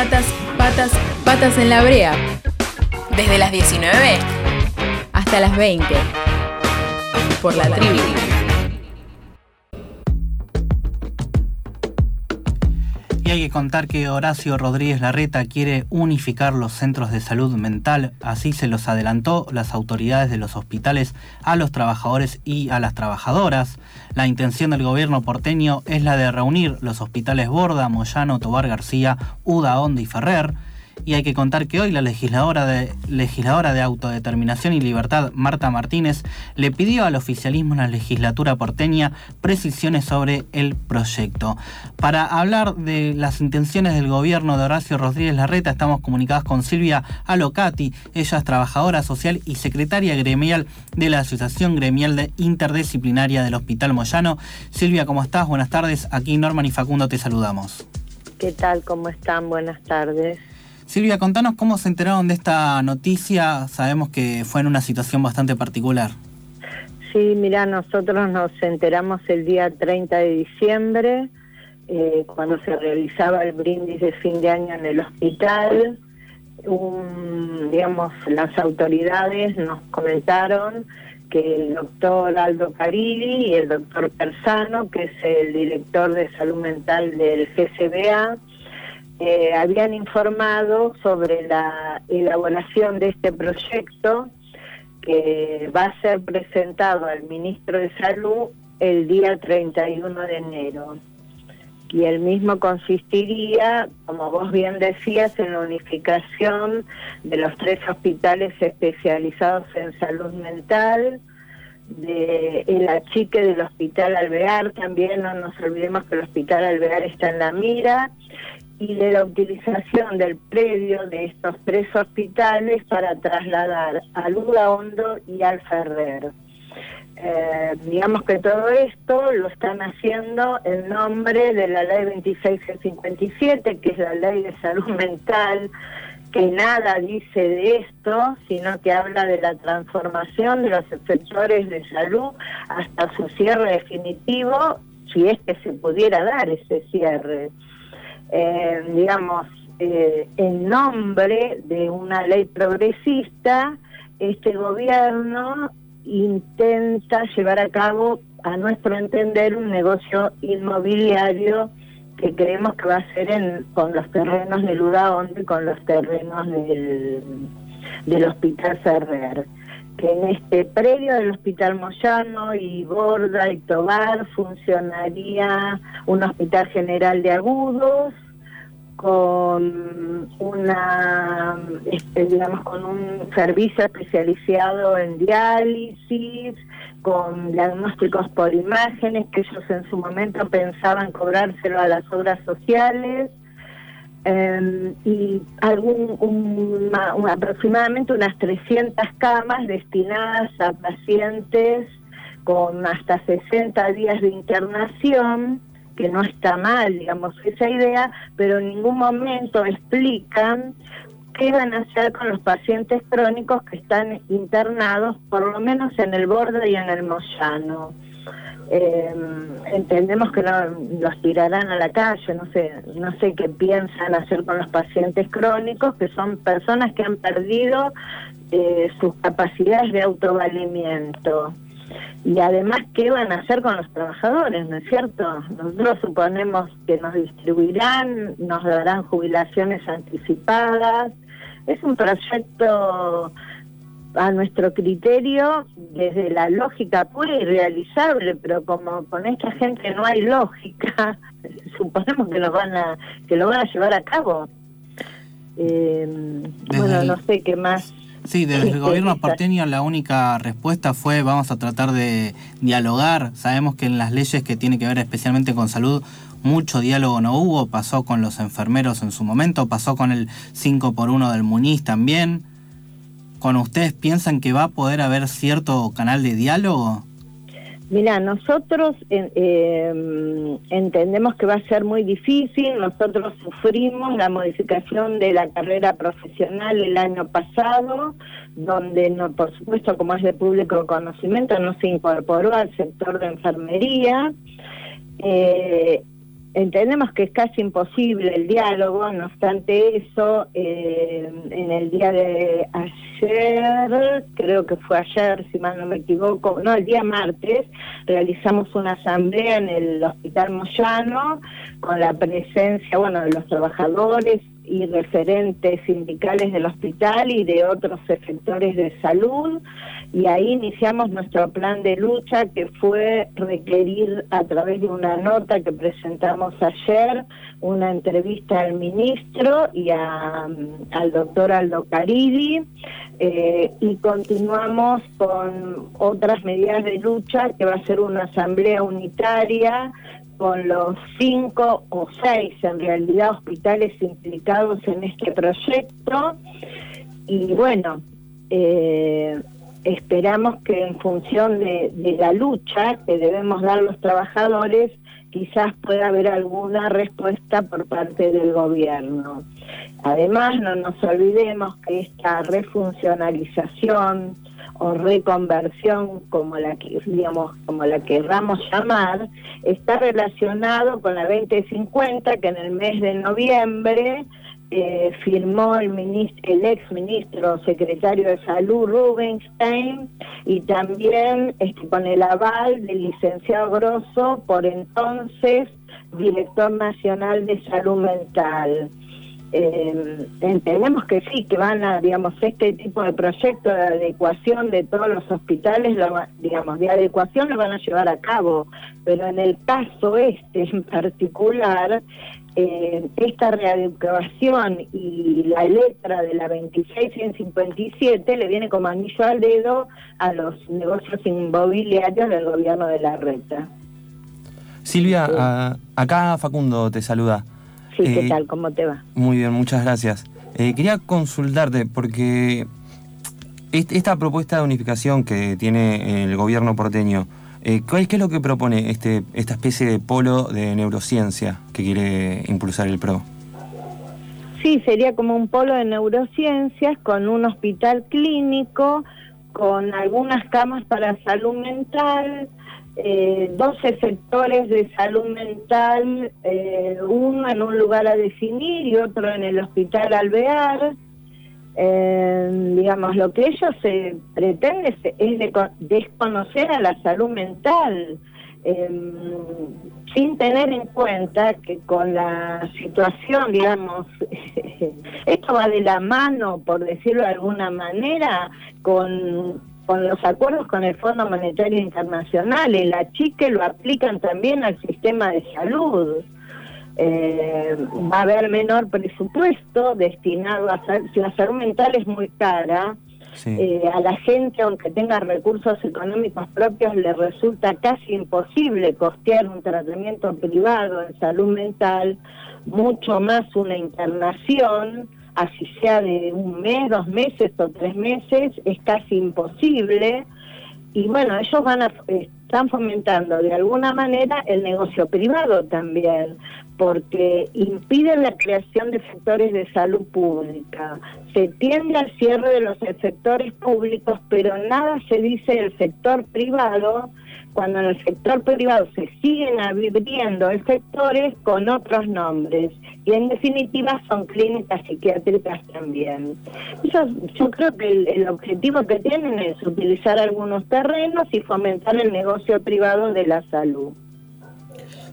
Patas, patas, patas en la brea. Desde las 19 hasta las 20. Por la tribu. Hay que contar que Horacio Rodríguez Larreta quiere unificar los centros de salud mental, así se los adelantó las autoridades de los hospitales a los trabajadores y a las trabajadoras. La intención del gobierno porteño es la de reunir los hospitales Borda, Moyano, Tobar García, Uda, Onda y Ferrer y hay que contar que hoy la legisladora de, legisladora de Autodeterminación y Libertad, Marta Martínez, le pidió al oficialismo en la legislatura porteña precisiones sobre el proyecto. Para hablar de las intenciones del gobierno de Horacio Rodríguez Larreta, estamos comunicados con Silvia Alocati. Ella es trabajadora social y secretaria gremial de la Asociación Gremial de Interdisciplinaria del Hospital Moyano. Silvia, ¿cómo estás? Buenas tardes. Aquí Norman y Facundo te saludamos. ¿Qué tal? ¿Cómo están? Buenas tardes. Silvia, contanos cómo se enteraron de esta noticia. Sabemos que fue en una situación bastante particular. Sí, mira, nosotros nos enteramos el día 30 de diciembre, eh, cuando se realizaba el brindis de fin de año en el hospital. digamos, las autoridades nos comentaron que el doctor Aldo Carilli y el doctor Persano, que es el director de salud mental del GCBA, eh, habían informado sobre la elaboración de este proyecto que va a ser presentado al ministro de Salud el día 31 de enero. Y el mismo consistiría, como vos bien decías, en la unificación de los tres hospitales especializados en salud mental, de el achique del Hospital Alvear, también no nos olvidemos que el Hospital Alvear está en la mira, y de la utilización del predio de estos tres hospitales para trasladar a Lula Hondo y al Ferrer. Eh, digamos que todo esto lo están haciendo en nombre de la ley 2657, que es la ley de salud mental, que nada dice de esto, sino que habla de la transformación de los sectores de salud hasta su cierre definitivo, si es que se pudiera dar ese cierre. Eh, digamos, eh, en nombre de una ley progresista, este gobierno intenta llevar a cabo, a nuestro entender, un negocio inmobiliario que creemos que va a ser en, con los terrenos de Ludaonde y con los terrenos del, del Hospital Ferrer en este predio del Hospital Moyano y Borda y Tobar funcionaría un hospital general de agudos con una este, digamos con un servicio especializado en diálisis con diagnósticos por imágenes que ellos en su momento pensaban cobrárselo a las obras sociales Em, y algún aproximadamente unas 300 camas destinadas a pacientes con hasta 60 días de internación, que no está mal, digamos, esa idea, pero en ningún momento explican qué van a hacer con los pacientes crónicos que están internados, por lo menos en el borde y en el Moyano eh, entendemos que los tirarán a la calle, no sé, no sé qué piensan hacer con los pacientes crónicos, que son personas que han perdido eh, sus capacidades de autovalimiento. Y además, ¿qué van a hacer con los trabajadores? ¿No es cierto? Nosotros suponemos que nos distribuirán, nos darán jubilaciones anticipadas. Es un proyecto a nuestro criterio, desde la lógica pura y realizable, pero como con esta gente no hay lógica, suponemos que lo van a que lo van a llevar a cabo. Eh, bueno, no sé qué más. Sí, desde el gobierno porteño la única respuesta fue vamos a tratar de dialogar. Sabemos que en las leyes que tiene que ver especialmente con salud mucho diálogo no hubo, pasó con los enfermeros en su momento, pasó con el 5 por 1 del Muniz también con ustedes piensan que va a poder haber cierto canal de diálogo? Mira, nosotros eh, entendemos que va a ser muy difícil. Nosotros sufrimos la modificación de la carrera profesional el año pasado, donde, no, por supuesto, como es de público conocimiento, no se incorporó al sector de enfermería. Eh, entendemos que es casi imposible el diálogo, no obstante eso, eh, en el día de ayer, creo que fue ayer, si mal no me equivoco, no, el día martes, realizamos una asamblea en el Hospital Moyano con la presencia, bueno, de los trabajadores y referentes sindicales del hospital y de otros sectores de salud. Y ahí iniciamos nuestro plan de lucha que fue requerir a través de una nota que presentamos ayer una entrevista al ministro y al doctor Aldo Caridi eh, y continuamos con otras medidas de lucha que va a ser una asamblea unitaria con los cinco o seis, en realidad, hospitales implicados en este proyecto. Y bueno, eh, esperamos que en función de, la lucha que debemos dar los trabajadores, quizás pueda haber alguna respuesta por parte del gobierno. Además, no nos olvidemos que esta refuncionalización o reconversión, como la que digamos, como la querramos llamar, está relacionado con la 2050 que en el mes de noviembre eh, firmó el, ministro, el ex ministro secretario de Salud Rubinstein y también este, con el aval del licenciado Grosso, por entonces director nacional de salud mental eh, entendemos que sí, que van a, digamos, este tipo de proyectos de adecuación de todos los hospitales, digamos, de adecuación lo van a llevar a cabo, pero en el caso este en particular, eh, esta readecuación y la letra de la 2657 le viene como anillo al dedo a los negocios inmobiliarios del gobierno de la reta. Silvia, acá Facundo te saluda. ¿Qué eh, tal? ¿Cómo te va? Muy bien, muchas gracias. Eh, quería consultarte porque esta propuesta de unificación que tiene el gobierno porteño, eh, ¿qué es lo que propone este, esta especie de polo de neurociencia que quiere impulsar el PRO? Sí, sería como un polo de neurociencias con un hospital clínico, con algunas camas para salud mental, eh, 12 sectores de salud mental, eh, uno en un lugar a definir y otro en el hospital alvear. Eh, digamos, lo que ellos se pretende es, desconocer a la salud mental, em, sin tener en cuenta que con la situación, digamos, esto va de la mano, por decirlo de alguna manera, con con los acuerdos con el Fondo Monetario Internacional, el achique lo aplican también al sistema de salud. Eh, va a haber menor presupuesto destinado a la salud mental es muy cara, eh, a la gente, aunque tenga recursos económicos propios, le resulta casi imposible costear un tratamiento privado en salud mental, mucho más una internación así sea de un mes, dos meses o tres meses, es casi imposible. Y bueno, ellos van a, están fomentando de alguna manera el negocio privado también, porque impiden la creación de sectores de salud pública. Se tiende al cierre de los sectores públicos, pero nada se dice del sector privado cuando en el sector privado se siguen abriendo sectores con otros nombres y en definitiva son clínicas psiquiátricas también. yo creo que el, objetivo que tienen es utilizar algunos terrenos y fomentar el negocio privado de la salud.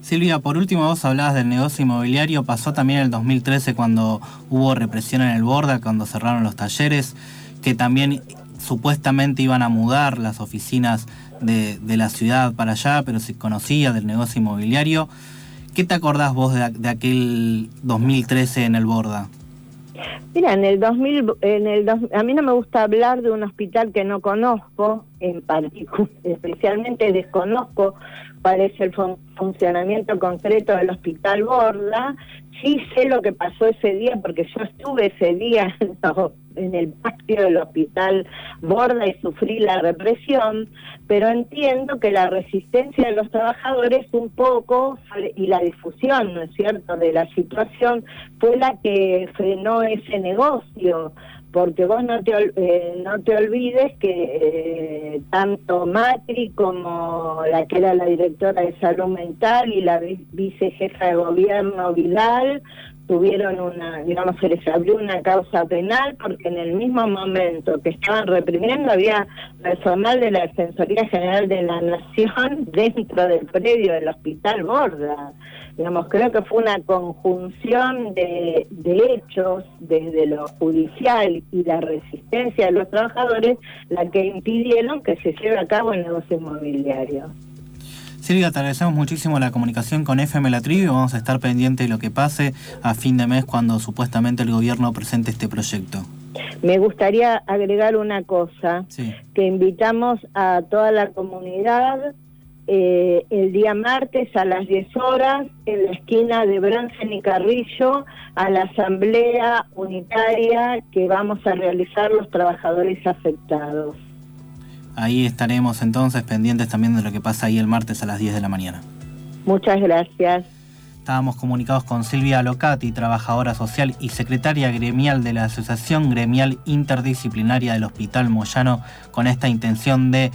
Silvia, por último vos hablabas del negocio inmobiliario, pasó también el 2013 cuando hubo represión en el Borda, cuando cerraron los talleres, que también supuestamente iban a mudar las oficinas de, la ciudad para allá, pero se conocía del negocio inmobiliario. ¿Qué te acordás vos de, aquel 2013 en el Borda? Mira, en el 2000, en el a mí no me gusta hablar de un hospital que no conozco, en particular, especialmente desconozco cuál es el funcionamiento concreto del hospital Borda. Sí sé lo que pasó ese día porque yo estuve ese día en el patio del hospital Borda y sufrí la represión, pero entiendo que la resistencia de los trabajadores un poco y la difusión, ¿no es cierto?, de la situación fue la que frenó ese negocio porque vos no te, eh, no te olvides que eh, tanto Matri como la que era la directora de salud mental y la vicejefa de gobierno Vidal tuvieron una, digamos, se les abrió una causa penal porque en el mismo momento que estaban reprimiendo había personal de la Defensoría General de la Nación dentro del predio del Hospital Borda. Digamos, creo que fue una conjunción de, de hechos desde lo judicial y la resistencia de los trabajadores la que impidieron que se lleve a cabo el negocio inmobiliario. Silvia, te agradecemos muchísimo la comunicación con FM La Tribu vamos a estar pendientes de lo que pase a fin de mes cuando supuestamente el gobierno presente este proyecto. Me gustaría agregar una cosa, que invitamos a toda la comunidad eh, el día martes a las 10 horas en la esquina de Bransen y Carrillo a la asamblea unitaria que vamos a realizar los trabajadores afectados. Ahí estaremos entonces pendientes también de lo que pasa ahí el martes a las 10 de la mañana. Muchas gracias. Estábamos comunicados con Silvia Locati, trabajadora social y secretaria gremial de la Asociación Gremial Interdisciplinaria del Hospital Moyano, con esta intención de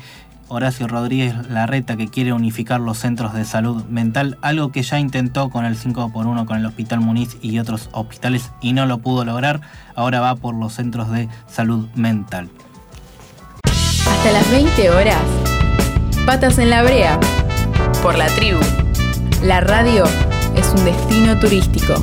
Horacio Rodríguez Larreta, que quiere unificar los centros de salud mental, algo que ya intentó con el 5x1 con el Hospital Muniz y otros hospitales y no lo pudo lograr, ahora va por los centros de salud mental. Hasta las 20 horas. Patas en la brea. Por la tribu. La radio es un destino turístico.